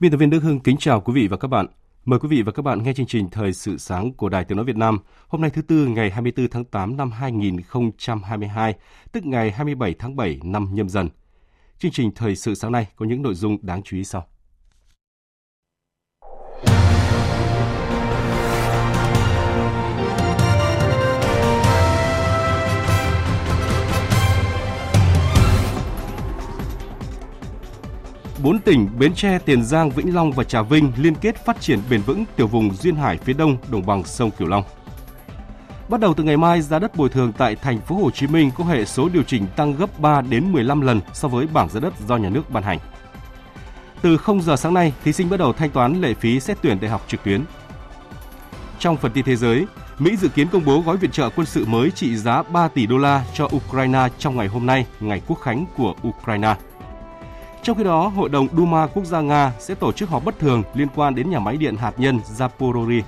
Biên tập viên Đức Hưng kính chào quý vị và các bạn. Mời quý vị và các bạn nghe chương trình Thời sự sáng của Đài Tiếng Nói Việt Nam hôm nay thứ Tư ngày 24 tháng 8 năm 2022, tức ngày 27 tháng 7 năm nhâm dần. Chương trình Thời sự sáng nay có những nội dung đáng chú ý sau. Bốn tỉnh Bến Tre, Tiền Giang, Vĩnh Long và Trà Vinh liên kết phát triển bền vững tiểu vùng duyên hải phía đông đồng bằng sông Cửu Long. Bắt đầu từ ngày mai, giá đất bồi thường tại thành phố Hồ Chí Minh có hệ số điều chỉnh tăng gấp 3 đến 15 lần so với bảng giá đất do nhà nước ban hành. Từ 0 giờ sáng nay, thí sinh bắt đầu thanh toán lệ phí xét tuyển đại học trực tuyến. Trong phần tin thế giới, Mỹ dự kiến công bố gói viện trợ quân sự mới trị giá 3 tỷ đô la cho Ukraine trong ngày hôm nay, ngày quốc khánh của Ukraine. Trong khi đó, Hội đồng Duma Quốc gia Nga sẽ tổ chức họp bất thường liên quan đến nhà máy điện hạt nhân Zaporozhye.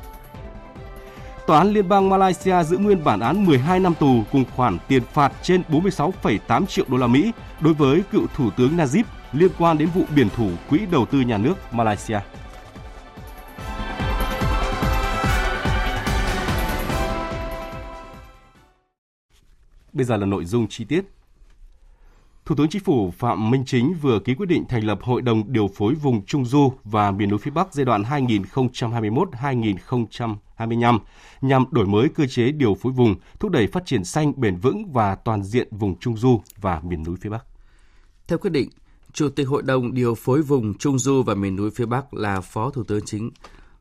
Tòa án Liên bang Malaysia giữ nguyên bản án 12 năm tù cùng khoản tiền phạt trên 46,8 triệu đô la Mỹ đối với cựu Thủ tướng Najib liên quan đến vụ biển thủ Quỹ đầu tư nhà nước Malaysia. Bây giờ là nội dung chi tiết. Thủ tướng Chính phủ Phạm Minh Chính vừa ký quyết định thành lập Hội đồng điều phối vùng Trung Du và miền núi phía Bắc giai đoạn 2021-2025 nhằm đổi mới cơ chế điều phối vùng, thúc đẩy phát triển xanh bền vững và toàn diện vùng Trung Du và miền núi phía Bắc. Theo quyết định, Chủ tịch Hội đồng điều phối vùng Trung Du và miền núi phía Bắc là Phó Thủ tướng Chính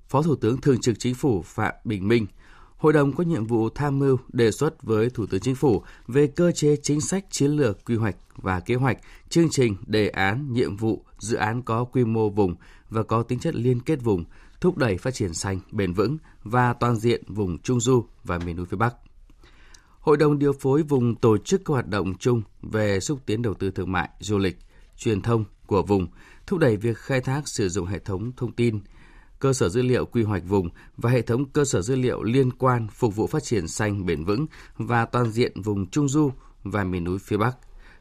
Phó Thủ tướng Thường trực Chính phủ Phạm Bình Minh – Hội đồng có nhiệm vụ tham mưu đề xuất với Thủ tướng Chính phủ về cơ chế chính sách chiến lược quy hoạch và kế hoạch, chương trình, đề án, nhiệm vụ, dự án có quy mô vùng và có tính chất liên kết vùng, thúc đẩy phát triển xanh, bền vững và toàn diện vùng Trung Du và miền núi phía Bắc. Hội đồng điều phối vùng tổ chức các hoạt động chung về xúc tiến đầu tư thương mại, du lịch, truyền thông của vùng, thúc đẩy việc khai thác sử dụng hệ thống thông tin, cơ sở dữ liệu quy hoạch vùng và hệ thống cơ sở dữ liệu liên quan phục vụ phát triển xanh bền vững và toàn diện vùng Trung Du và miền núi phía Bắc,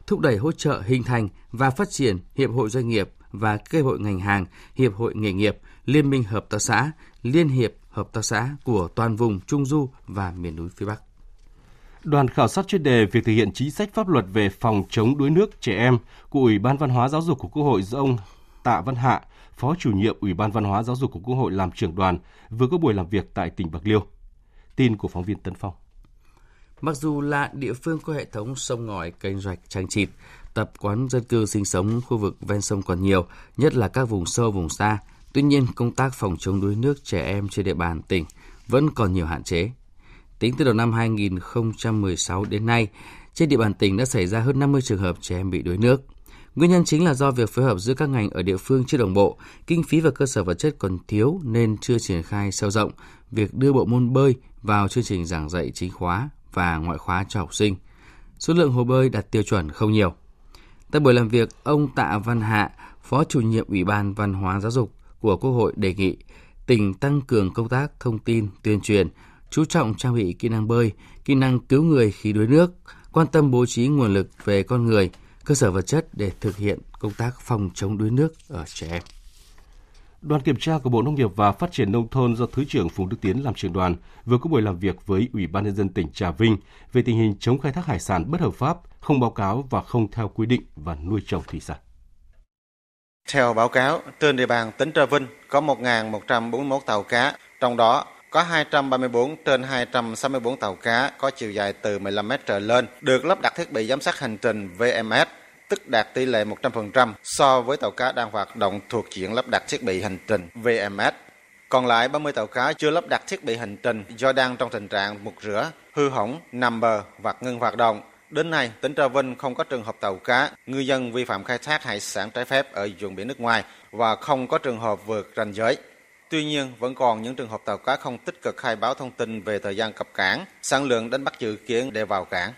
thúc đẩy hỗ trợ hình thành và phát triển hiệp hội doanh nghiệp và cơ hội ngành hàng, hiệp hội nghề nghiệp, liên minh hợp tác xã, liên hiệp hợp tác xã của toàn vùng Trung Du và miền núi phía Bắc. Đoàn khảo sát chuyên đề việc thực hiện chính sách pháp luật về phòng chống đuối nước trẻ em của Ủy ban Văn hóa Giáo dục của Quốc hội do ông Tạ Văn Hạ, Phó chủ nhiệm Ủy ban Văn hóa Giáo dục của Quốc hội làm trưởng đoàn, vừa có buổi làm việc tại tỉnh Bạc Liêu. Tin của phóng viên Tấn Phong. Mặc dù là địa phương có hệ thống sông ngòi, kênh rạch trang trịt, tập quán dân cư sinh sống khu vực ven sông còn nhiều, nhất là các vùng sâu vùng xa. Tuy nhiên, công tác phòng chống đuối nước trẻ em trên địa bàn tỉnh vẫn còn nhiều hạn chế. Tính từ đầu năm 2016 đến nay, trên địa bàn tỉnh đã xảy ra hơn 50 trường hợp trẻ em bị đuối nước. Nguyên nhân chính là do việc phối hợp giữa các ngành ở địa phương chưa đồng bộ, kinh phí và cơ sở vật chất còn thiếu nên chưa triển khai sâu rộng việc đưa bộ môn bơi vào chương trình giảng dạy chính khóa và ngoại khóa cho học sinh. Số lượng hồ bơi đạt tiêu chuẩn không nhiều. Tại buổi làm việc, ông Tạ Văn Hạ, Phó chủ nhiệm Ủy ban Văn hóa Giáo dục của Quốc hội đề nghị tỉnh tăng cường công tác thông tin, tuyên truyền, chú trọng trang bị kỹ năng bơi, kỹ năng cứu người khi đuối nước, quan tâm bố trí nguồn lực về con người, cơ sở vật chất để thực hiện công tác phòng chống đuối nước ở trẻ em. Đoàn kiểm tra của Bộ Nông nghiệp và Phát triển Nông thôn do Thứ trưởng Phùng Đức Tiến làm trưởng đoàn vừa có buổi làm việc với Ủy ban Nhân dân tỉnh Trà Vinh về tình hình chống khai thác hải sản bất hợp pháp, không báo cáo và không theo quy định và nuôi trồng thủy sản. Theo báo cáo, trên địa bàn tỉnh Trà Vinh có 1.141 tàu cá, trong đó có 234 trên 264 tàu cá có chiều dài từ 15 mét trở lên được lắp đặt thiết bị giám sát hành trình VMS tức đạt tỷ lệ 100% so với tàu cá đang hoạt động thuộc diện lắp đặt thiết bị hành trình VMS. Còn lại 30 tàu cá chưa lắp đặt thiết bị hành trình do đang trong tình trạng mục rửa, hư hỏng, nằm bờ hoặc ngưng hoạt động. Đến nay, tỉnh Trà Vinh không có trường hợp tàu cá, ngư dân vi phạm khai thác hải sản trái phép ở vùng biển nước ngoài và không có trường hợp vượt ranh giới. Tuy nhiên, vẫn còn những trường hợp tàu cá không tích cực khai báo thông tin về thời gian cập cảng, sản lượng đánh bắt dự kiến để vào cảng.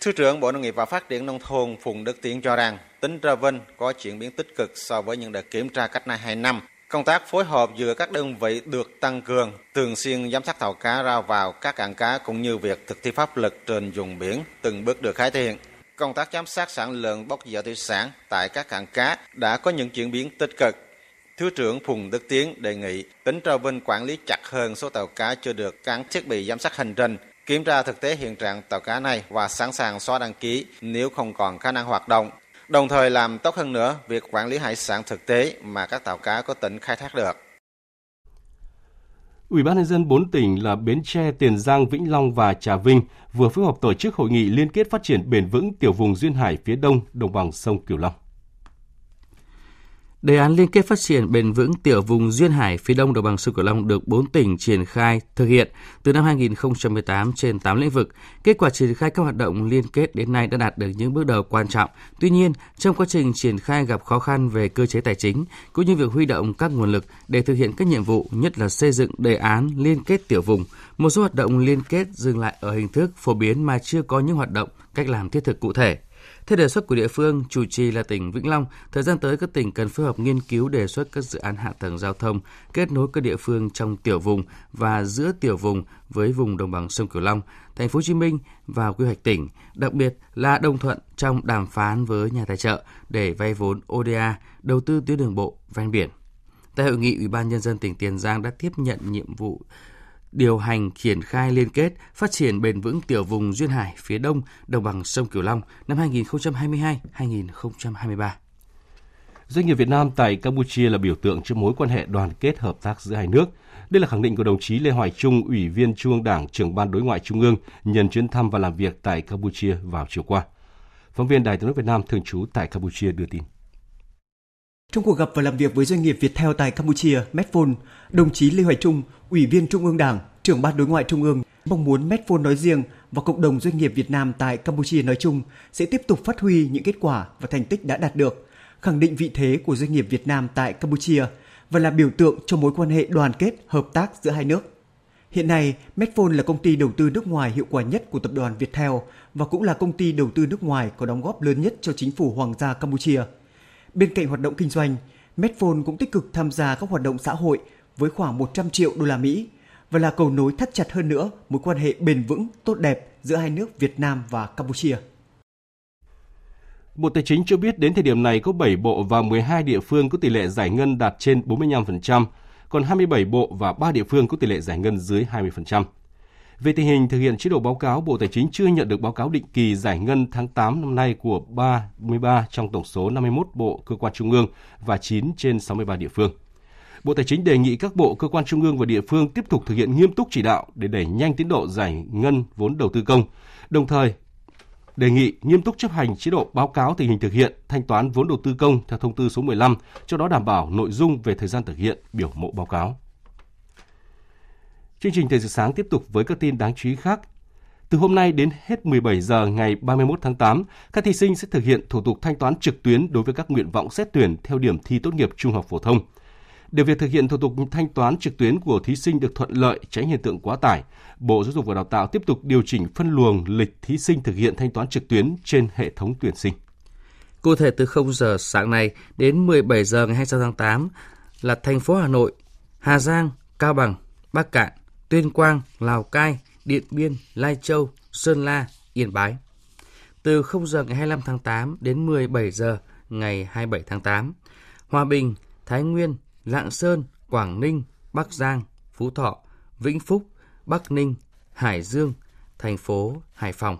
Thứ trưởng Bộ Nông nghiệp và Phát triển Nông thôn Phùng Đức Tiến cho rằng tính ra Vinh có chuyển biến tích cực so với những đợt kiểm tra cách nay 2 năm. Công tác phối hợp giữa các đơn vị được tăng cường, thường xuyên giám sát tàu cá ra vào các cảng cá cũng như việc thực thi pháp luật trên vùng biển từng bước được cải thiện. Công tác giám sát sản lượng bốc dỡ thủy sản tại các cảng cá đã có những chuyển biến tích cực. Thứ trưởng Phùng Đức Tiến đề nghị tỉnh Trà Vinh quản lý chặt hơn số tàu cá chưa được gắn thiết bị giám sát hành trình, kiểm tra thực tế hiện trạng tàu cá này và sẵn sàng xóa đăng ký nếu không còn khả năng hoạt động. Đồng thời làm tốt hơn nữa việc quản lý hải sản thực tế mà các tàu cá có tỉnh khai thác được. Ủy ban nhân dân 4 tỉnh là Bến Tre, Tiền Giang, Vĩnh Long và Trà Vinh vừa phối hợp tổ chức hội nghị liên kết phát triển bền vững tiểu vùng duyên hải phía đông đồng bằng sông Cửu Long. Đề án liên kết phát triển bền vững tiểu vùng duyên hải phía đông đồng bằng sông Cửu Long được 4 tỉnh triển khai thực hiện từ năm 2018 trên 8 lĩnh vực. Kết quả triển khai các hoạt động liên kết đến nay đã đạt được những bước đầu quan trọng. Tuy nhiên, trong quá trình triển khai gặp khó khăn về cơ chế tài chính cũng như việc huy động các nguồn lực để thực hiện các nhiệm vụ, nhất là xây dựng đề án liên kết tiểu vùng. Một số hoạt động liên kết dừng lại ở hình thức phổ biến mà chưa có những hoạt động cách làm thiết thực cụ thể. Theo đề xuất của địa phương, chủ trì là tỉnh Vĩnh Long, thời gian tới các tỉnh cần phối hợp nghiên cứu đề xuất các dự án hạ tầng giao thông, kết nối các địa phương trong tiểu vùng và giữa tiểu vùng với vùng đồng bằng sông Cửu Long, thành phố Hồ Chí Minh và quy hoạch tỉnh, đặc biệt là đồng thuận trong đàm phán với nhà tài trợ để vay vốn ODA, đầu tư tuyến đường bộ ven biển. Tại hội nghị, Ủy ban nhân dân tỉnh Tiền Giang đã tiếp nhận nhiệm vụ điều hành triển khai liên kết phát triển bền vững tiểu vùng duyên hải phía đông đồng bằng sông Cửu Long năm 2022-2023. Doanh nghiệp Việt Nam tại Campuchia là biểu tượng cho mối quan hệ đoàn kết hợp tác giữa hai nước. Đây là khẳng định của đồng chí Lê Hoài Trung, Ủy viên Trung ương Đảng, trưởng ban đối ngoại Trung ương, nhân chuyến thăm và làm việc tại Campuchia vào chiều qua. Phóng viên Đài tiếng nói Việt Nam thường trú tại Campuchia đưa tin. Trong cuộc gặp và làm việc với doanh nghiệp Viettel tại Campuchia, Medphone, đồng chí Lê Hoài Trung, Ủy viên Trung ương Đảng, trưởng ban đối ngoại Trung ương mong muốn Medphone nói riêng và cộng đồng doanh nghiệp Việt Nam tại Campuchia nói chung sẽ tiếp tục phát huy những kết quả và thành tích đã đạt được, khẳng định vị thế của doanh nghiệp Việt Nam tại Campuchia và là biểu tượng cho mối quan hệ đoàn kết, hợp tác giữa hai nước. Hiện nay, Medphone là công ty đầu tư nước ngoài hiệu quả nhất của tập đoàn Viettel và cũng là công ty đầu tư nước ngoài có đóng góp lớn nhất cho chính phủ Hoàng gia Campuchia – Bên cạnh hoạt động kinh doanh, Medphone cũng tích cực tham gia các hoạt động xã hội với khoảng 100 triệu đô la Mỹ và là cầu nối thắt chặt hơn nữa mối quan hệ bền vững, tốt đẹp giữa hai nước Việt Nam và Campuchia. Bộ Tài chính cho biết đến thời điểm này có 7 bộ và 12 địa phương có tỷ lệ giải ngân đạt trên 45%, còn 27 bộ và 3 địa phương có tỷ lệ giải ngân dưới 20%. Về tình hình thực hiện chế độ báo cáo, Bộ Tài chính chưa nhận được báo cáo định kỳ giải ngân tháng 8 năm nay của 33 trong tổng số 51 bộ cơ quan trung ương và 9 trên 63 địa phương. Bộ Tài chính đề nghị các bộ cơ quan trung ương và địa phương tiếp tục thực hiện nghiêm túc chỉ đạo để đẩy nhanh tiến độ giải ngân vốn đầu tư công, đồng thời đề nghị nghiêm túc chấp hành chế độ báo cáo tình hình thực hiện thanh toán vốn đầu tư công theo thông tư số 15, cho đó đảm bảo nội dung về thời gian thực hiện biểu mẫu báo cáo. Chương trình Thời sự sáng tiếp tục với các tin đáng chú ý khác. Từ hôm nay đến hết 17 giờ ngày 31 tháng 8, các thí sinh sẽ thực hiện thủ tục thanh toán trực tuyến đối với các nguyện vọng xét tuyển theo điểm thi tốt nghiệp trung học phổ thông. Để việc thực hiện thủ tục thanh toán trực tuyến của thí sinh được thuận lợi, tránh hiện tượng quá tải, Bộ Giáo dục và Đào tạo tiếp tục điều chỉnh phân luồng lịch thí sinh thực hiện thanh toán trực tuyến trên hệ thống tuyển sinh. Cụ thể từ 0 giờ sáng nay đến 17 giờ ngày 26 tháng 8 là thành phố Hà Nội, Hà Giang, Cao Bằng, Bắc Cạn, Tuyên Quang, Lào Cai, Điện Biên, Lai Châu, Sơn La, Yên Bái. Từ 0 giờ ngày 25 tháng 8 đến 17 giờ ngày 27 tháng 8, Hòa Bình, Thái Nguyên, Lạng Sơn, Quảng Ninh, Bắc Giang, Phú Thọ, Vĩnh Phúc, Bắc Ninh, Hải Dương, thành phố Hải Phòng.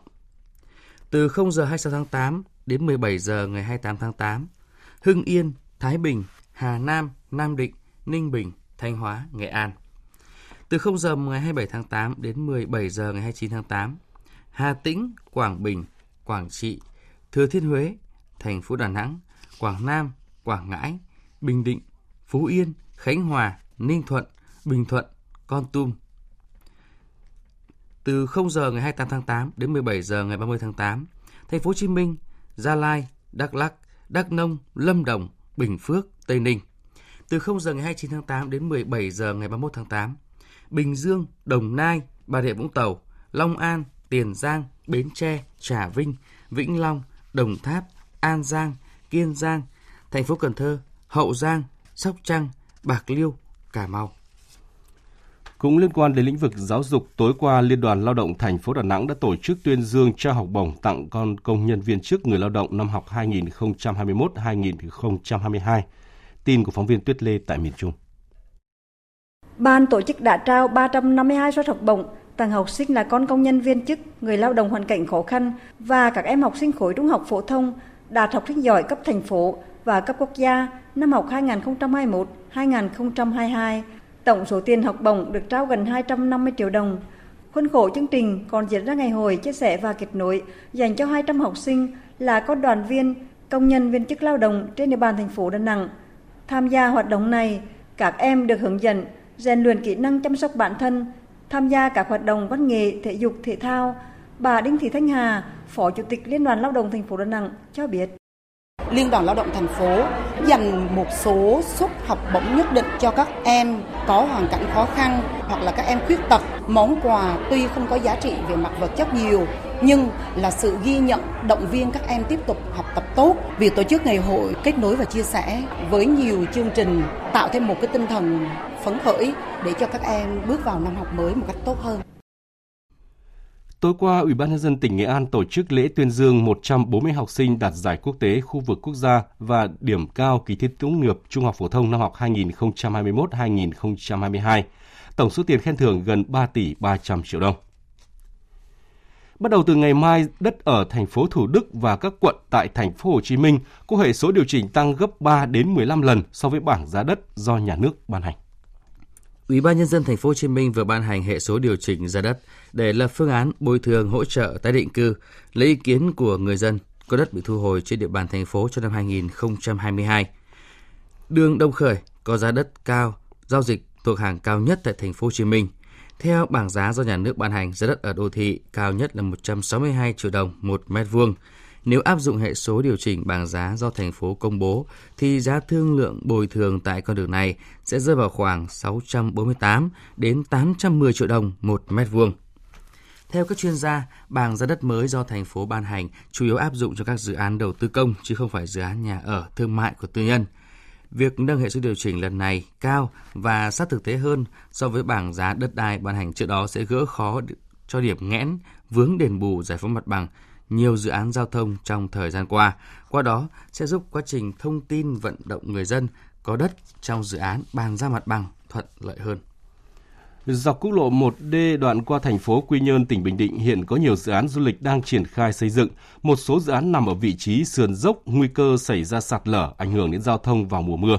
Từ 0 giờ 26 tháng 8 đến 17 giờ ngày 28 tháng 8, Hưng Yên, Thái Bình, Hà Nam, Nam Định, Ninh Bình, Thanh Hóa, Nghệ An. Từ 0 giờ ngày 27 tháng 8 đến 17 giờ ngày 29 tháng 8, Hà Tĩnh, Quảng Bình, Quảng Trị, Thừa Thiên Huế, thành phố Đà Nẵng, Quảng Nam, Quảng Ngãi, Bình Định, Phú Yên, Khánh Hòa, Ninh Thuận, Bình Thuận, Con Tum. Từ 0 giờ ngày 28 tháng 8 đến 17 giờ ngày 30 tháng 8, thành phố Hồ Chí Minh, Gia Lai, Đắk Lắk, Đắk Nông, Lâm Đồng, Bình Phước, Tây Ninh. Từ 0 giờ ngày 29 tháng 8 đến 17 giờ ngày 31 tháng 8, Bình Dương, Đồng Nai, Bà Rịa Vũng Tàu, Long An, Tiền Giang, Bến Tre, Trà Vinh, Vĩnh Long, Đồng Tháp, An Giang, Kiên Giang, thành phố Cần Thơ, Hậu Giang, Sóc Trăng, Bạc Liêu, Cà Mau. Cũng liên quan đến lĩnh vực giáo dục, tối qua Liên đoàn Lao động thành phố Đà Nẵng đã tổ chức tuyên dương trao học bổng tặng con công nhân viên chức người lao động năm học 2021-2022. Tin của phóng viên Tuyết Lê tại miền Trung. Ban tổ chức đã trao 352 suất học bổng tặng học sinh là con công nhân viên chức, người lao động hoàn cảnh khó khăn và các em học sinh khối trung học phổ thông đạt học sinh giỏi cấp thành phố và cấp quốc gia năm học 2021-2022. Tổng số tiền học bổng được trao gần 250 triệu đồng. Khuôn khổ chương trình còn diễn ra ngày hội chia sẻ và kết nối dành cho 200 học sinh là các đoàn viên, công nhân viên chức lao động trên địa bàn thành phố Đà Nẵng. Tham gia hoạt động này, các em được hướng dẫn rèn luyện kỹ năng chăm sóc bản thân, tham gia các hoạt động văn nghệ, thể dục, thể thao. Bà Đinh Thị Thanh Hà, Phó Chủ tịch Liên đoàn Lao động thành phố Đà Nẵng cho biết. Liên đoàn Lao động thành phố dành một số suất học bổng nhất định cho các em có hoàn cảnh khó khăn hoặc là các em khuyết tật. Món quà tuy không có giá trị về mặt vật chất nhiều nhưng là sự ghi nhận động viên các em tiếp tục học tập tốt. Việc tổ chức ngày hội kết nối và chia sẻ với nhiều chương trình tạo thêm một cái tinh thần phấn khởi để cho các em bước vào năm học mới một cách tốt hơn. Tối qua, Ủy ban nhân dân tỉnh Nghệ An tổ chức lễ tuyên dương 140 học sinh đạt giải quốc tế khu vực quốc gia và điểm cao kỳ thi tốt nghiệp trung học phổ thông năm học 2021-2022. Tổng số tiền khen thưởng gần 3 tỷ 300 triệu đồng. Bắt đầu từ ngày mai, đất ở thành phố Thủ Đức và các quận tại thành phố Hồ Chí Minh có hệ số điều chỉnh tăng gấp 3 đến 15 lần so với bảng giá đất do nhà nước ban hành. Ủy ban nhân dân thành phố Hồ Chí Minh vừa ban hành hệ số điều chỉnh giá đất để lập phương án bồi thường hỗ trợ tái định cư, lấy ý kiến của người dân có đất bị thu hồi trên địa bàn thành phố cho năm 2022. Đường Đông Khởi có giá đất cao, giao dịch thuộc hàng cao nhất tại thành phố Hồ Chí Minh. Theo bảng giá do nhà nước ban hành, giá đất ở đô thị cao nhất là 162 triệu đồng một mét vuông. Nếu áp dụng hệ số điều chỉnh bảng giá do thành phố công bố, thì giá thương lượng bồi thường tại con đường này sẽ rơi vào khoảng 648 đến 810 triệu đồng một mét vuông. Theo các chuyên gia, bảng giá đất mới do thành phố ban hành chủ yếu áp dụng cho các dự án đầu tư công chứ không phải dự án nhà ở thương mại của tư nhân. Việc nâng hệ số điều chỉnh lần này cao và sát thực tế hơn so với bảng giá đất đai ban hành trước đó sẽ gỡ khó cho điểm nghẽn vướng đền bù giải phóng mặt bằng nhiều dự án giao thông trong thời gian qua. Qua đó sẽ giúp quá trình thông tin vận động người dân có đất trong dự án bàn ra mặt bằng thuận lợi hơn. Dọc quốc lộ 1D đoạn qua thành phố Quy Nhơn, tỉnh Bình Định hiện có nhiều dự án du lịch đang triển khai xây dựng. Một số dự án nằm ở vị trí sườn dốc, nguy cơ xảy ra sạt lở, ảnh hưởng đến giao thông vào mùa mưa.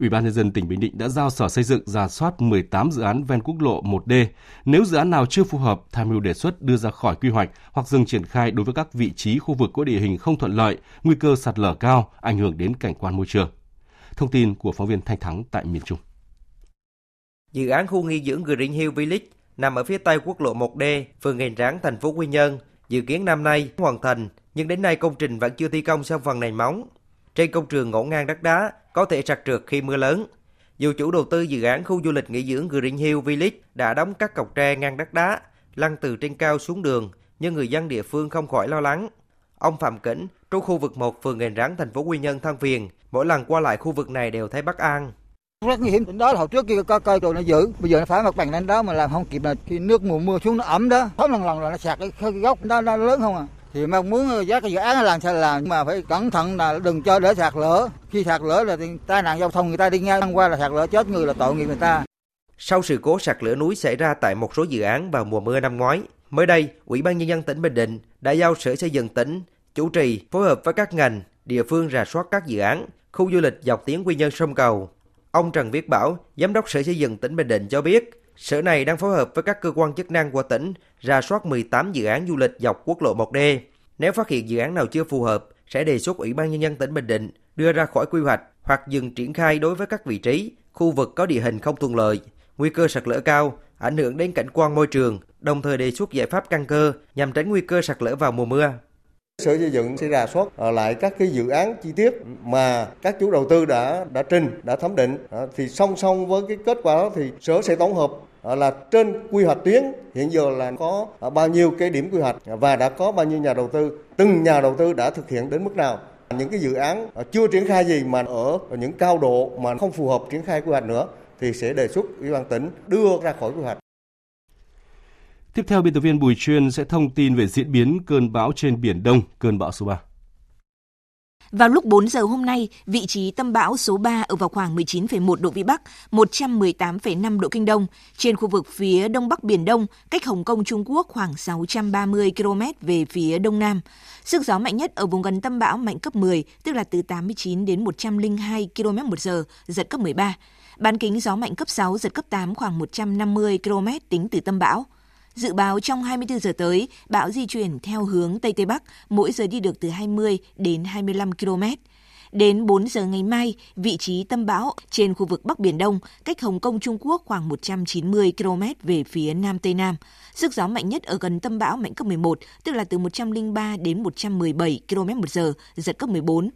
Ủy ban nhân dân tỉnh Bình Định đã giao Sở Xây dựng ra soát 18 dự án ven quốc lộ 1D. Nếu dự án nào chưa phù hợp, tham mưu đề xuất đưa ra khỏi quy hoạch hoặc dừng triển khai đối với các vị trí khu vực có địa hình không thuận lợi, nguy cơ sạt lở cao, ảnh hưởng đến cảnh quan môi trường. Thông tin của phóng viên Thanh Thắng tại miền Trung. Dự án khu nghỉ dưỡng Green Hill Village nằm ở phía tây quốc lộ 1D, phường Gành Ráng, thành phố Quy Nhơn. Dự kiến năm nay hoàn thành, nhưng đến nay công trình vẫn chưa thi công xong phần nền móng. Trên công trường ngổn ngang đất đá, có thể sạt trượt khi mưa lớn. Dù chủ đầu tư dự án khu du lịch nghỉ dưỡng Green Hill Village đã đóng các cọc tre ngang đất đá, lăn từ trên cao xuống đường, nhưng người dân địa phương không khỏi lo lắng. Ông Phạm Kỉnh, trú khu vực 1 phường Nghền Ráng, thành phố Quy Nhơn Thăng phiền, mỗi lần qua lại khu vực này đều thấy bất an rất nguy hiểm đó là hồi trước kia có cây rồi nó giữ bây giờ nó phải mặt bằng lên đó mà làm không kịp là khi nước mùa mưa xuống nó ẩm đó thấm lần lần là nó sạt cái gốc đó nó lớn không à thì mong muốn ờ, giá cái dự án làm sao làm mà phải cẩn thận là đừng cho để sạt lở. Khi sạt lở là tai nạn giao thông người ta đi ngang qua là sạt lở chết người là tội nghiệp người ta. Sau sự cố sạt lở núi xảy ra tại một số dự án vào mùa mưa năm ngoái mới đây ủy ban nhân dân tỉnh bình định đã giao sở xây dựng tỉnh chủ trì phối hợp với các ngành địa phương rà soát các dự án khu du lịch dọc tuyến quy nhơn sông cầu. Ông Trần Viết Bảo, Giám đốc Sở Xây dựng tỉnh Bình Định cho biết, Sở này đang phối hợp với các cơ quan chức năng của tỉnh ra soát 18 dự án du lịch dọc quốc lộ 1D. Nếu phát hiện dự án nào chưa phù hợp sẽ đề xuất Ủy ban Nhân dân tỉnh Bình Định đưa ra khỏi quy hoạch hoặc dừng triển khai đối với các vị trí, khu vực có địa hình không thuận lợi, nguy cơ sạt lở cao, ảnh hưởng đến cảnh quan môi trường, đồng thời đề xuất giải pháp căn cơ nhằm tránh nguy cơ sạt lở vào mùa mưa. Sở Xây dựng sẽ rà soát ờ, lại các cái dự án chi tiết mà các chủ đầu tư đã đã trình, đã thẩm định ờ, thì song song với cái kết quả đó thì Sở sẽ tổng hợp ờ, là trên quy hoạch tuyến hiện giờ là có bao nhiêu cái điểm quy hoạch và đã có bao nhiêu nhà đầu tư, từng nhà đầu tư đã thực hiện đến mức nào. Những cái dự án chưa triển khai gì mà ở những cao độ mà không phù hợp triển khai quy hoạch nữa thì sẽ đề xuất ủy ban tỉnh đưa ra khỏi quy hoạch. Tiếp theo, biên tập viên Bùi Chuyên sẽ thông tin về diễn biến cơn bão trên Biển Đông, cơn bão số 3. Vào lúc 4 giờ hôm nay, vị trí tâm bão số 3 ở vào khoảng 19,1 độ Vĩ Bắc, 118,5 độ Kinh Đông, trên khu vực phía đông bắc Biển Đông, cách Hồng Kông Trung Quốc khoảng 630 km về phía đông nam. Sức gió mạnh nhất ở vùng gần tâm bão mạnh cấp 10, tức là từ 89 đến 102 km một giờ, giật cấp 13. Bán kính gió mạnh cấp 6, giật cấp 8 khoảng 150 km tính từ tâm bão. Dự báo trong 24 giờ tới, bão di chuyển theo hướng Tây Tây Bắc, mỗi giờ đi được từ 20 đến 25 km. Đến 4 giờ ngày mai, vị trí tâm bão trên khu vực Bắc Biển Đông, cách Hồng Kông Trung Quốc khoảng 190 km về phía Nam Tây Nam. Sức gió mạnh nhất ở gần tâm bão mạnh cấp 11, tức là từ 103 đến 117 km một giờ, giật cấp 14.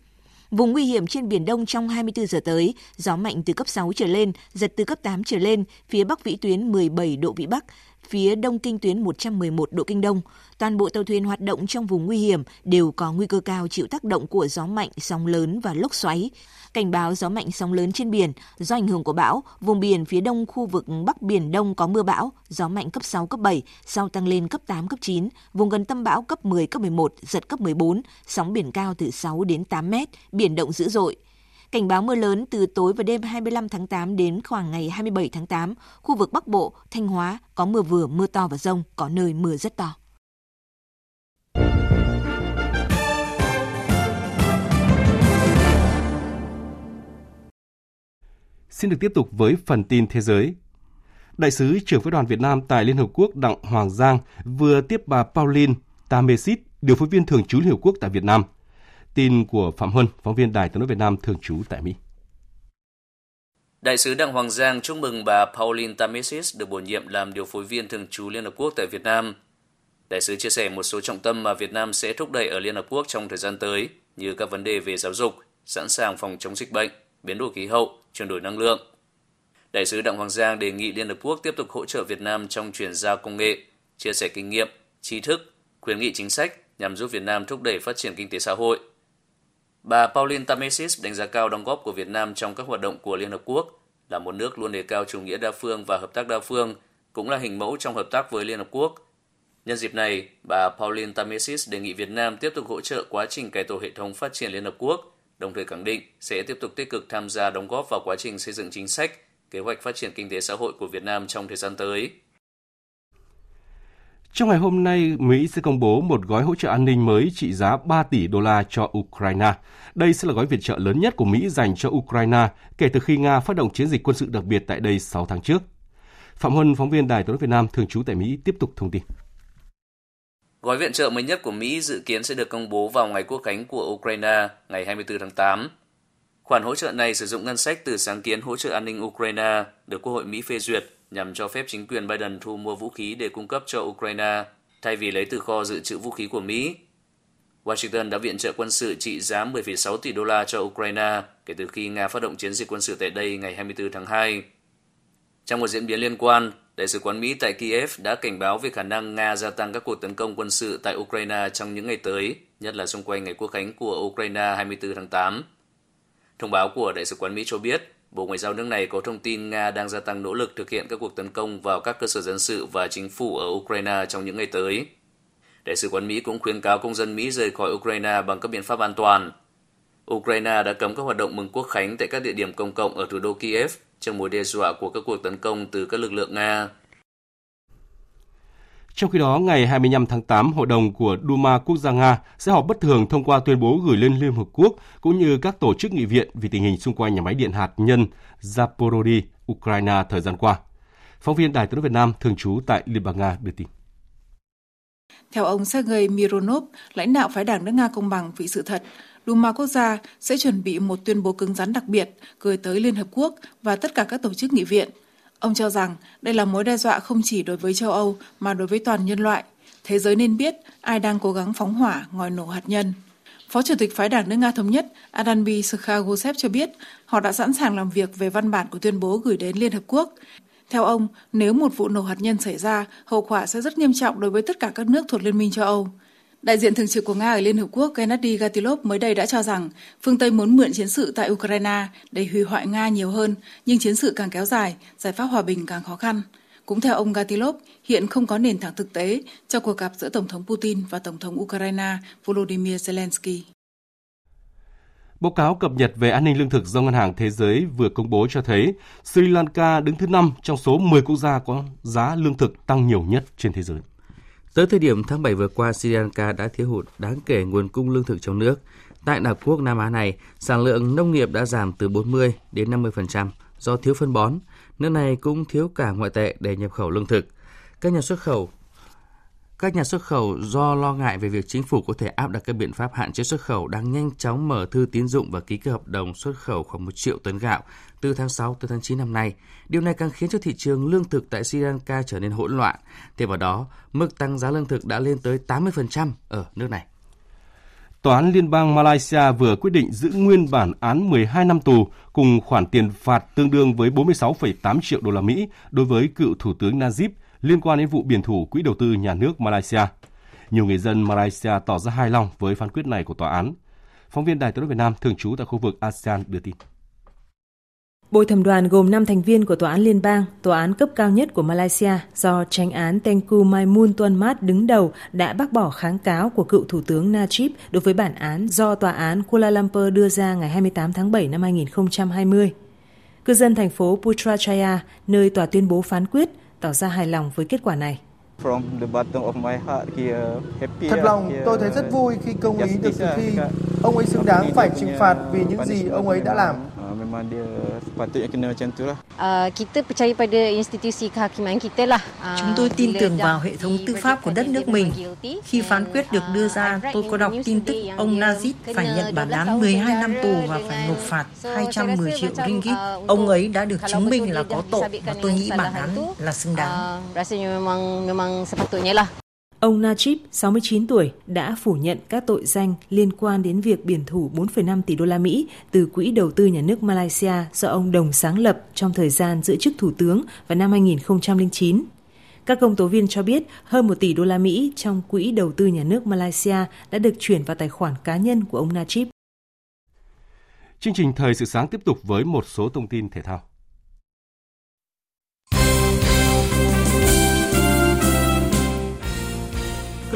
Vùng nguy hiểm trên Biển Đông trong 24 giờ tới, gió mạnh từ cấp 6 trở lên, giật từ cấp 8 trở lên, phía Bắc vĩ tuyến 17 độ Vĩ Bắc, phía đông kinh tuyến 111 độ kinh đông. Toàn bộ tàu thuyền hoạt động trong vùng nguy hiểm đều có nguy cơ cao chịu tác động của gió mạnh, sóng lớn và lốc xoáy. Cảnh báo gió mạnh sóng lớn trên biển do ảnh hưởng của bão, vùng biển phía đông khu vực Bắc Biển Đông có mưa bão, gió mạnh cấp 6, cấp 7, sau tăng lên cấp 8, cấp 9, vùng gần tâm bão cấp 10, cấp 11, giật cấp 14, sóng biển cao từ 6 đến 8 mét, biển động dữ dội. Cảnh báo mưa lớn từ tối và đêm 25 tháng 8 đến khoảng ngày 27 tháng 8, khu vực Bắc Bộ, Thanh Hóa có mưa vừa, mưa to và rông, có nơi mưa rất to. Xin được tiếp tục với phần tin thế giới. Đại sứ trưởng phái đoàn Việt Nam tại Liên Hợp Quốc Đặng Hoàng Giang vừa tiếp bà Pauline Tamesit, điều phối viên thường trú Liên Hợp Quốc tại Việt Nam. Tin của Phạm Huân, phóng viên Đài tiếng nói Việt Nam thường trú tại Mỹ. Đại sứ Đặng Hoàng Giang chúc mừng bà Pauline Tamesis được bổ nhiệm làm điều phối viên thường trú Liên Hợp Quốc tại Việt Nam. Đại sứ chia sẻ một số trọng tâm mà Việt Nam sẽ thúc đẩy ở Liên Hợp Quốc trong thời gian tới, như các vấn đề về giáo dục, sẵn sàng phòng chống dịch bệnh, biến đổi khí hậu, chuyển đổi năng lượng. Đại sứ Đặng Hoàng Giang đề nghị Liên Hợp Quốc tiếp tục hỗ trợ Việt Nam trong chuyển giao công nghệ, chia sẻ kinh nghiệm, tri thức, khuyến nghị chính sách nhằm giúp Việt Nam thúc đẩy phát triển kinh tế xã hội. Bà Pauline Tamesis đánh giá cao đóng góp của Việt Nam trong các hoạt động của Liên Hợp Quốc, là một nước luôn đề cao chủ nghĩa đa phương và hợp tác đa phương, cũng là hình mẫu trong hợp tác với Liên Hợp Quốc. Nhân dịp này, bà Pauline Tamesis đề nghị Việt Nam tiếp tục hỗ trợ quá trình cải tổ hệ thống phát triển Liên Hợp Quốc, đồng thời khẳng định sẽ tiếp tục tích cực tham gia đóng góp vào quá trình xây dựng chính sách, kế hoạch phát triển kinh tế xã hội của Việt Nam trong thời gian tới. Trong ngày hôm nay, Mỹ sẽ công bố một gói hỗ trợ an ninh mới trị giá 3 tỷ đô la cho Ukraine. Đây sẽ là gói viện trợ lớn nhất của Mỹ dành cho Ukraine kể từ khi Nga phát động chiến dịch quân sự đặc biệt tại đây 6 tháng trước. Phạm Huân, phóng viên Đài tiếng nói Việt Nam thường trú tại Mỹ tiếp tục thông tin. Gói viện trợ mới nhất của Mỹ dự kiến sẽ được công bố vào ngày quốc khánh của Ukraine ngày 24 tháng 8. Khoản hỗ trợ này sử dụng ngân sách từ sáng kiến hỗ trợ an ninh Ukraine được Quốc hội Mỹ phê duyệt nhằm cho phép chính quyền Biden thu mua vũ khí để cung cấp cho Ukraine thay vì lấy từ kho dự trữ vũ khí của Mỹ. Washington đã viện trợ quân sự trị giá 10,6 tỷ đô la cho Ukraine kể từ khi Nga phát động chiến dịch quân sự tại đây ngày 24 tháng 2. Trong một diễn biến liên quan, Đại sứ quán Mỹ tại Kiev đã cảnh báo về khả năng Nga gia tăng các cuộc tấn công quân sự tại Ukraine trong những ngày tới, nhất là xung quanh ngày quốc khánh của Ukraine 24 tháng 8. Thông báo của Đại sứ quán Mỹ cho biết, Bộ Ngoại giao nước này có thông tin Nga đang gia tăng nỗ lực thực hiện các cuộc tấn công vào các cơ sở dân sự và chính phủ ở Ukraine trong những ngày tới. Đại sứ quán Mỹ cũng khuyến cáo công dân Mỹ rời khỏi Ukraine bằng các biện pháp an toàn. Ukraine đã cấm các hoạt động mừng quốc khánh tại các địa điểm công cộng ở thủ đô Kiev trong mối đe dọa của các cuộc tấn công từ các lực lượng Nga. Trong khi đó, ngày 25 tháng 8, Hội đồng của Duma Quốc gia Nga sẽ họp bất thường thông qua tuyên bố gửi lên Liên Hợp Quốc cũng như các tổ chức nghị viện vì tình hình xung quanh nhà máy điện hạt nhân Zaporozhye, Ukraine thời gian qua. Phóng viên Đài tiếng Việt Nam thường trú tại Liên bang Nga đưa tin. Theo ông Sergei Mironov, lãnh đạo phái đảng nước Nga Công bằng vì sự thật, Duma quốc gia sẽ chuẩn bị một tuyên bố cứng rắn đặc biệt gửi tới Liên Hợp Quốc và tất cả các tổ chức nghị viện. Ông cho rằng đây là mối đe dọa không chỉ đối với châu Âu mà đối với toàn nhân loại. Thế giới nên biết ai đang cố gắng phóng hỏa ngòi nổ hạt nhân. Phó Chủ tịch phái đảng nước Nga Thống nhất Adanbi Skhagosev cho biết họ đã sẵn sàng làm việc về văn bản của tuyên bố gửi đến Liên Hợp Quốc. Theo ông, nếu một vụ nổ hạt nhân xảy ra, hậu quả sẽ rất nghiêm trọng đối với tất cả các nước thuộc Liên minh châu Âu. Đại diện thường trực của Nga ở Liên Hợp Quốc Gennady Gatilov mới đây đã cho rằng phương Tây muốn mượn chiến sự tại Ukraine để hủy hoại Nga nhiều hơn, nhưng chiến sự càng kéo dài, giải pháp hòa bình càng khó khăn. Cũng theo ông Gatilov, hiện không có nền tảng thực tế cho cuộc gặp giữa Tổng thống Putin và Tổng thống Ukraine Volodymyr Zelensky. Báo cáo cập nhật về an ninh lương thực do Ngân hàng Thế giới vừa công bố cho thấy Sri Lanka đứng thứ 5 trong số 10 quốc gia có giá lương thực tăng nhiều nhất trên thế giới. Tới thời điểm tháng 7 vừa qua, Sri Lanka đã thiếu hụt đáng kể nguồn cung lương thực trong nước. Tại đảo quốc Nam Á này, sản lượng nông nghiệp đã giảm từ 40 đến 50% do thiếu phân bón. Nước này cũng thiếu cả ngoại tệ để nhập khẩu lương thực. Các nhà xuất khẩu các nhà xuất khẩu do lo ngại về việc chính phủ có thể áp đặt các biện pháp hạn chế xuất khẩu đang nhanh chóng mở thư tín dụng và ký kết hợp đồng xuất khẩu khoảng 1 triệu tấn gạo từ tháng 6 tới tháng 9 năm nay. Điều này càng khiến cho thị trường lương thực tại Sri Lanka trở nên hỗn loạn. Thêm vào đó, mức tăng giá lương thực đã lên tới 80% ở nước này. Tòa án Liên bang Malaysia vừa quyết định giữ nguyên bản án 12 năm tù cùng khoản tiền phạt tương đương với 46,8 triệu đô la Mỹ đối với cựu Thủ tướng Najib liên quan đến vụ biển thủ quỹ đầu tư nhà nước Malaysia. Nhiều người dân Malaysia tỏ ra hài lòng với phán quyết này của tòa án. Phóng viên Đài tiếng nói Việt Nam thường trú tại khu vực ASEAN đưa tin. Bồi thẩm đoàn gồm 5 thành viên của Tòa án Liên bang, tòa án cấp cao nhất của Malaysia do tranh án Tengku Maimun Tuan Mat đứng đầu đã bác bỏ kháng cáo của cựu Thủ tướng Najib đối với bản án do Tòa án Kuala Lumpur đưa ra ngày 28 tháng 7 năm 2020. Cư dân thành phố Putrajaya, nơi tòa tuyên bố phán quyết, tỏ ra hài lòng với kết quả này. Thật lòng, tôi thấy rất vui khi công ý được thực thi. Ông ấy xứng đáng phải trừng phạt vì những gì ông ấy đã làm memang dia sepatutnya kena macam tu lah. Uh, kita percaya pada institusi kehakiman kita lah. Uh, Chúng tôi tin tưởng vào hệ thống tư pháp của đất nước mình. Khi phán quyết được đưa ra, tôi có đọc tin tức ông Najib phải nhận bản án 12 năm tù và phải nộp phạt 210 triệu ringgit. Ông ấy đã được chứng minh là có tội và tôi nghĩ bản án là xứng đáng. Rasanya memang memang sepatutnya lah. Ông Najib, 69 tuổi, đã phủ nhận các tội danh liên quan đến việc biển thủ 4,5 tỷ đô la Mỹ từ quỹ đầu tư nhà nước Malaysia do ông Đồng sáng lập trong thời gian giữ chức thủ tướng vào năm 2009. Các công tố viên cho biết hơn 1 tỷ đô la Mỹ trong quỹ đầu tư nhà nước Malaysia đã được chuyển vào tài khoản cá nhân của ông Najib. Chương trình Thời sự sáng tiếp tục với một số thông tin thể thao.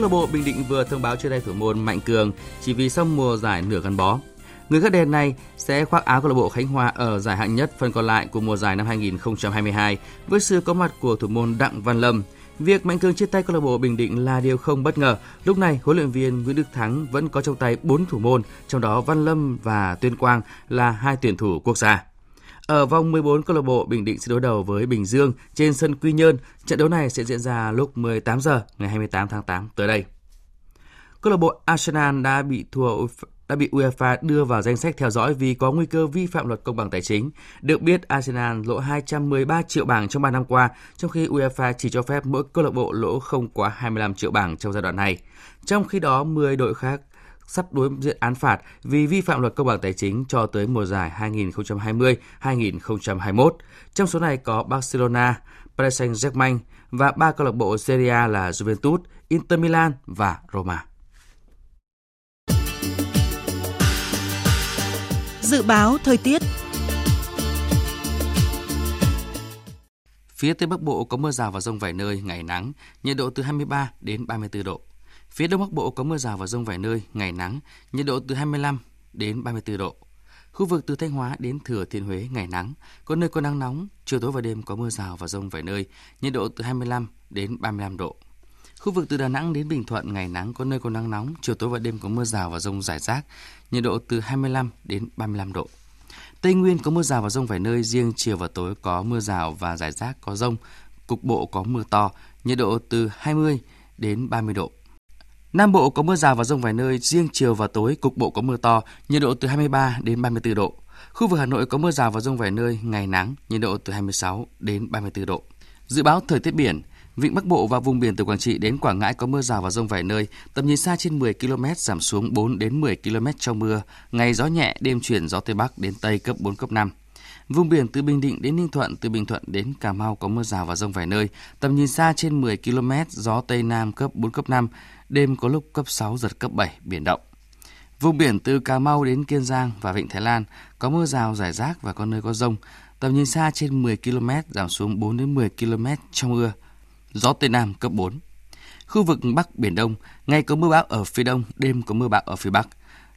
Câu lạc bộ Bình Định vừa thông báo chia tay thủ môn Mạnh Cường chỉ vì sau mùa giải nửa gắn bó. Người gác đèn này sẽ khoác áo câu lạc bộ Khánh Hòa ở giải hạng nhất phần còn lại của mùa giải năm 2022 với sự có mặt của thủ môn Đặng Văn Lâm. Việc Mạnh Cường chia tay câu lạc bộ Bình Định là điều không bất ngờ. Lúc này, huấn luyện viên Nguyễn Đức Thắng vẫn có trong tay 4 thủ môn, trong đó Văn Lâm và Tuyên Quang là hai tuyển thủ quốc gia. Ở vòng 14, câu lạc bộ Bình Định sẽ đối đầu với Bình Dương trên sân Quy Nhơn. Trận đấu này sẽ diễn ra lúc 18 giờ ngày 28 tháng 8 tới đây. Câu lạc bộ Arsenal đã bị thua đã bị UEFA đưa vào danh sách theo dõi vì có nguy cơ vi phạm luật công bằng tài chính. Được biết, Arsenal lỗ 213 triệu bảng trong 3 năm qua, trong khi UEFA chỉ cho phép mỗi câu lạc bộ lỗ không quá 25 triệu bảng trong giai đoạn này. Trong khi đó, 10 đội khác sắp đối diện án phạt vì vi phạm luật công bằng tài chính cho tới mùa giải 2020-2021. Trong số này có Barcelona, Paris Saint-Germain và ba câu lạc bộ Serie A là Juventus, Inter Milan và Roma. Dự báo thời tiết Phía Tây Bắc Bộ có mưa rào và rông vài nơi, ngày nắng, nhiệt độ từ 23 đến 34 độ. Phía Đông Bắc Bộ có mưa rào và rông vài nơi, ngày nắng, nhiệt độ từ 25 đến 34 độ. Khu vực từ Thanh Hóa đến Thừa Thiên Huế ngày nắng, có nơi có nắng nóng, chiều tối và đêm có mưa rào và rông vài nơi, nhiệt độ từ 25 đến 35 độ. Khu vực từ Đà Nẵng đến Bình Thuận ngày nắng, có nơi có nắng nóng, chiều tối và đêm có mưa rào và rông rải rác, nhiệt độ từ 25 đến 35 độ. Tây Nguyên có mưa rào và rông vài nơi, riêng chiều và tối có mưa rào và rải rác có rông, cục bộ có mưa to, nhiệt độ từ 20 đến 30 độ. Nam Bộ có mưa rào và rông vài nơi, riêng chiều và tối cục bộ có mưa to, nhiệt độ từ 23 đến 34 độ. Khu vực Hà Nội có mưa rào và rông vài nơi, ngày nắng, nhiệt độ từ 26 đến 34 độ. Dự báo thời tiết biển, Vịnh Bắc Bộ và vùng biển từ Quảng Trị đến Quảng Ngãi có mưa rào và rông vài nơi, tầm nhìn xa trên 10 km giảm xuống 4 đến 10 km trong mưa, ngày gió nhẹ, đêm chuyển gió tây bắc đến tây cấp 4 cấp 5. Vùng biển từ Bình Định đến Ninh Thuận, từ Bình Thuận đến Cà Mau có mưa rào và rông vài nơi, tầm nhìn xa trên 10 km, gió Tây Nam cấp 4, cấp 5, đêm có lúc cấp 6, giật cấp 7, biển động. Vùng biển từ Cà Mau đến Kiên Giang và Vịnh Thái Lan có mưa rào rải rác và có nơi có rông, tầm nhìn xa trên 10 km, giảm xuống 4 đến 10 km trong mưa, gió Tây Nam cấp 4. Khu vực Bắc Biển Đông, ngày có mưa bão ở phía đông, đêm có mưa bão ở phía Bắc.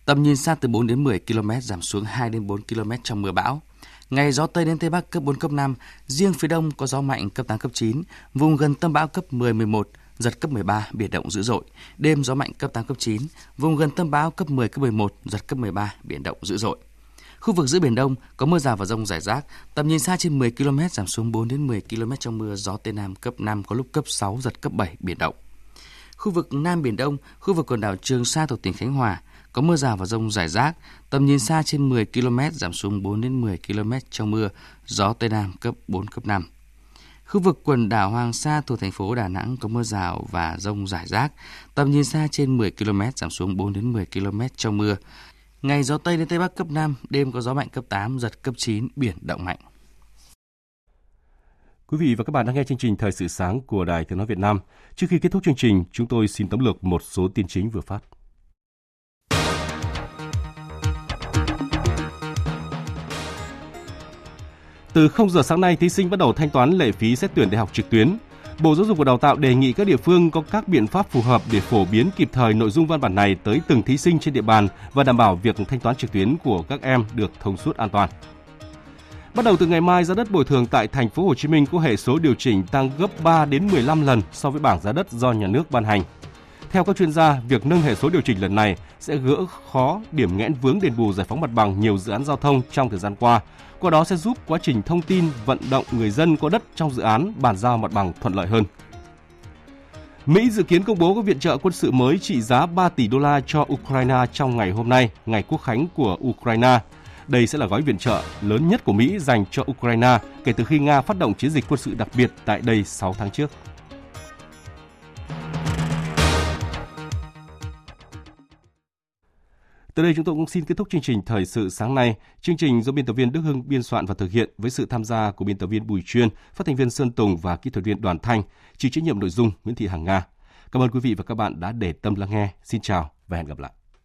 Tầm nhìn xa từ 4 đến 10 km, giảm xuống 2 đến 4 km trong mưa bão. Ngày gió Tây đến Tây Bắc cấp 4, cấp 5, riêng phía Đông có gió mạnh cấp 8, cấp 9, vùng gần tâm bão cấp 10, 11, giật cấp 13, biển động dữ dội. Đêm gió mạnh cấp 8, cấp 9, vùng gần tâm bão cấp 10, cấp 11, giật cấp 13, biển động dữ dội. Khu vực giữa Biển Đông có mưa rào và rông rải rác, tầm nhìn xa trên 10 km giảm xuống 4 đến 10 km trong mưa, gió Tây Nam cấp 5 có lúc cấp 6, giật cấp 7, biển động. Khu vực Nam Biển Đông, khu vực quần đảo Trường Sa thuộc tỉnh Khánh Hòa, có mưa rào và rông rải rác, tầm nhìn xa trên 10 km giảm xuống 4 đến 10 km trong mưa, gió Tây Nam cấp 4, cấp 5. Khu vực quần đảo Hoàng Sa thuộc thành phố Đà Nẵng có mưa rào và rông rải rác, tầm nhìn xa trên 10 km giảm xuống 4 đến 10 km trong mưa. Ngày gió Tây đến Tây Bắc cấp 5, đêm có gió mạnh cấp 8, giật cấp 9, biển động mạnh. Quý vị và các bạn đang nghe chương trình Thời sự sáng của Đài Tiếng Nói Việt Nam. Trước khi kết thúc chương trình, chúng tôi xin tóm lược một số tin chính vừa phát. Từ 0 giờ sáng nay, thí sinh bắt đầu thanh toán lệ phí xét tuyển đại học trực tuyến. Bộ Giáo dục và Đào tạo đề nghị các địa phương có các biện pháp phù hợp để phổ biến kịp thời nội dung văn bản này tới từng thí sinh trên địa bàn và đảm bảo việc thanh toán trực tuyến của các em được thông suốt an toàn. Bắt đầu từ ngày mai, giá đất bồi thường tại thành phố Hồ Chí Minh có hệ số điều chỉnh tăng gấp 3 đến 15 lần so với bảng giá đất do nhà nước ban hành. Theo các chuyên gia, việc nâng hệ số điều chỉnh lần này sẽ gỡ khó điểm nghẽn vướng đền bù giải phóng mặt bằng nhiều dự án giao thông trong thời gian qua, qua đó sẽ giúp quá trình thông tin vận động người dân có đất trong dự án bàn giao mặt bằng thuận lợi hơn. Mỹ dự kiến công bố các viện trợ quân sự mới trị giá 3 tỷ đô la cho Ukraine trong ngày hôm nay, ngày quốc khánh của Ukraine. Đây sẽ là gói viện trợ lớn nhất của Mỹ dành cho Ukraine kể từ khi Nga phát động chiến dịch quân sự đặc biệt tại đây 6 tháng trước. Tới đây chúng tôi cũng xin kết thúc chương trình Thời sự sáng nay. Chương trình do biên tập viên Đức Hưng biên soạn và thực hiện với sự tham gia của biên tập viên Bùi Chuyên, phát thanh viên Sơn Tùng và kỹ thuật viên Đoàn Thanh, chịu trách nhiệm nội dung Nguyễn Thị Hằng Nga. Cảm ơn quý vị và các bạn đã để tâm lắng nghe. Xin chào và hẹn gặp lại.